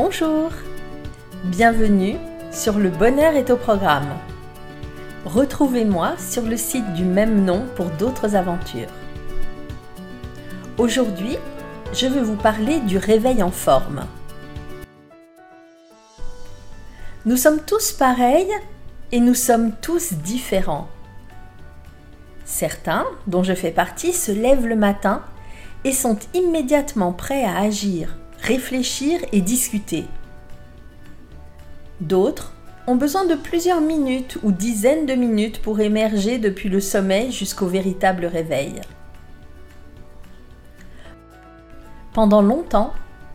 Bonjour Bienvenue sur Le Bonheur est au programme. Retrouvez-moi sur le site du même nom pour d'autres aventures. Aujourd'hui, je veux vous parler du réveil en forme. Nous sommes tous pareils et nous sommes tous différents. Certains, dont je fais partie, se lèvent le matin et sont immédiatement prêts à agir, réfléchir et discuter. D'autres ont besoin de plusieurs minutes ou dizaines de minutes pour émerger depuis le sommeil jusqu'au véritable réveil. Pendant longtemps,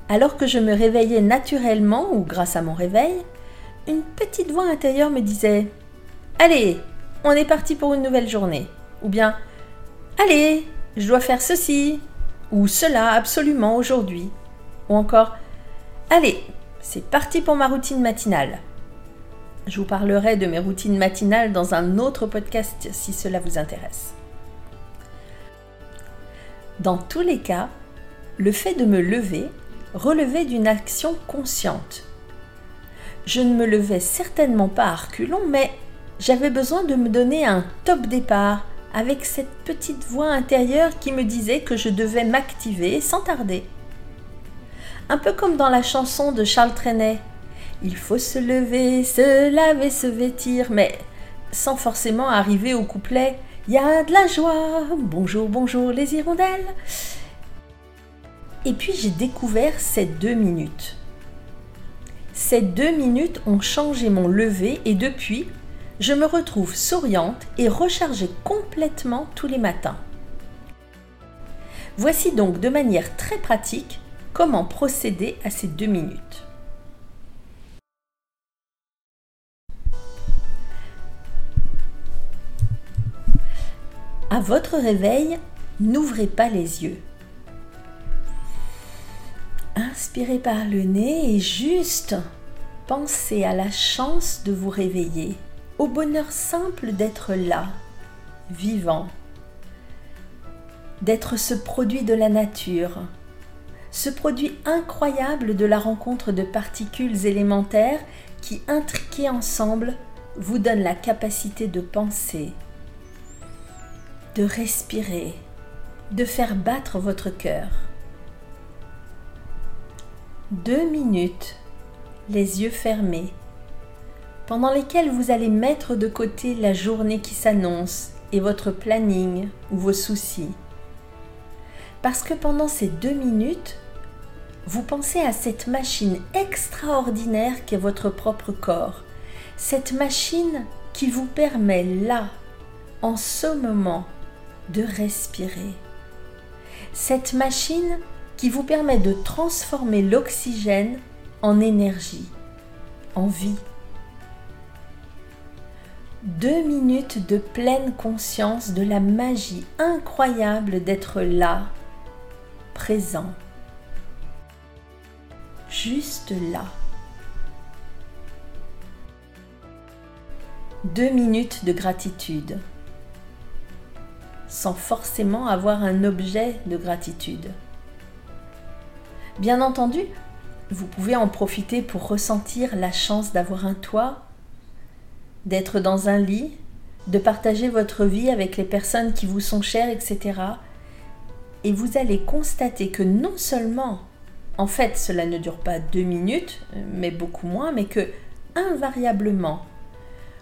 alors que je me réveillais naturellement ou grâce à mon réveil, une petite voix intérieure me disait ⁇ Allez, on est parti pour une nouvelle journée ⁇ ou bien ⁇ Allez, je dois faire ceci ou cela absolument aujourd'hui ⁇ ou encore ⁇ Allez, c'est parti pour ma routine matinale ⁇ Je vous parlerai de mes routines matinales dans un autre podcast si cela vous intéresse. Dans tous les cas, le fait de me lever relevait d'une action consciente. Je ne me levais certainement pas à reculons, mais j'avais besoin de me donner un top départ avec cette petite voix intérieure qui me disait que je devais m'activer sans tarder. Un peu comme dans la chanson de Charles Trenet. Il faut se lever, se laver, se vêtir, mais sans forcément arriver au couplet Il y a de la joie, bonjour, bonjour les hirondelles. Et puis j'ai découvert ces deux minutes. Ces deux minutes ont changé mon lever et depuis, je me retrouve souriante et rechargée complètement tous les matins. Voici donc de manière très pratique comment procéder à ces deux minutes. À votre réveil, n'ouvrez pas les yeux. Inspirez par le nez et juste pensez à la chance de vous réveiller au bonheur simple d'être là, vivant, d'être ce produit de la nature, ce produit incroyable de la rencontre de particules élémentaires qui, intriquées ensemble, vous donnent la capacité de penser, de respirer, de faire battre votre cœur. Deux minutes, les yeux fermés, pendant lesquelles vous allez mettre de côté la journée qui s'annonce et votre planning ou vos soucis. Parce que pendant ces deux minutes, vous pensez à cette machine extraordinaire qu'est votre propre corps, cette machine qui vous permet là, en ce moment, de respirer. Cette machine qui vous permet de transformer l'oxygène en énergie, en vie. Deux minutes de pleine conscience de la magie incroyable d'être là, présent, juste là. Deux minutes de gratitude, sans forcément avoir un objet de gratitude. Bien entendu, vous pouvez en profiter pour ressentir la chance d'avoir un toit, d'être dans un lit, de partager votre vie avec les personnes qui vous sont chères, etc. Et vous allez constater que non seulement, en fait, cela ne dure pas deux minutes, mais beaucoup moins, mais que invariablement,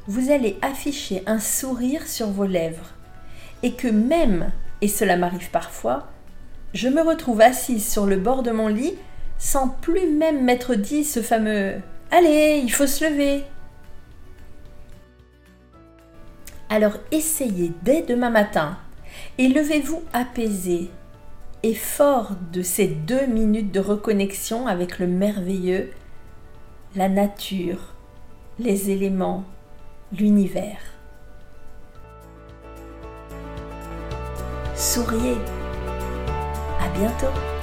vous allez afficher un sourire sur vos lèvres. Et que même, et cela m'arrive parfois, je me retrouve assise sur le bord de mon lit sans plus même m'être dit ce fameux Allez, il faut se lever, Alors essayez dès demain matin et levez-vous apaisé et fort de ces deux minutes de reconnexion avec le merveilleux, la nature, les éléments, l'univers. Souriez. À bientôt.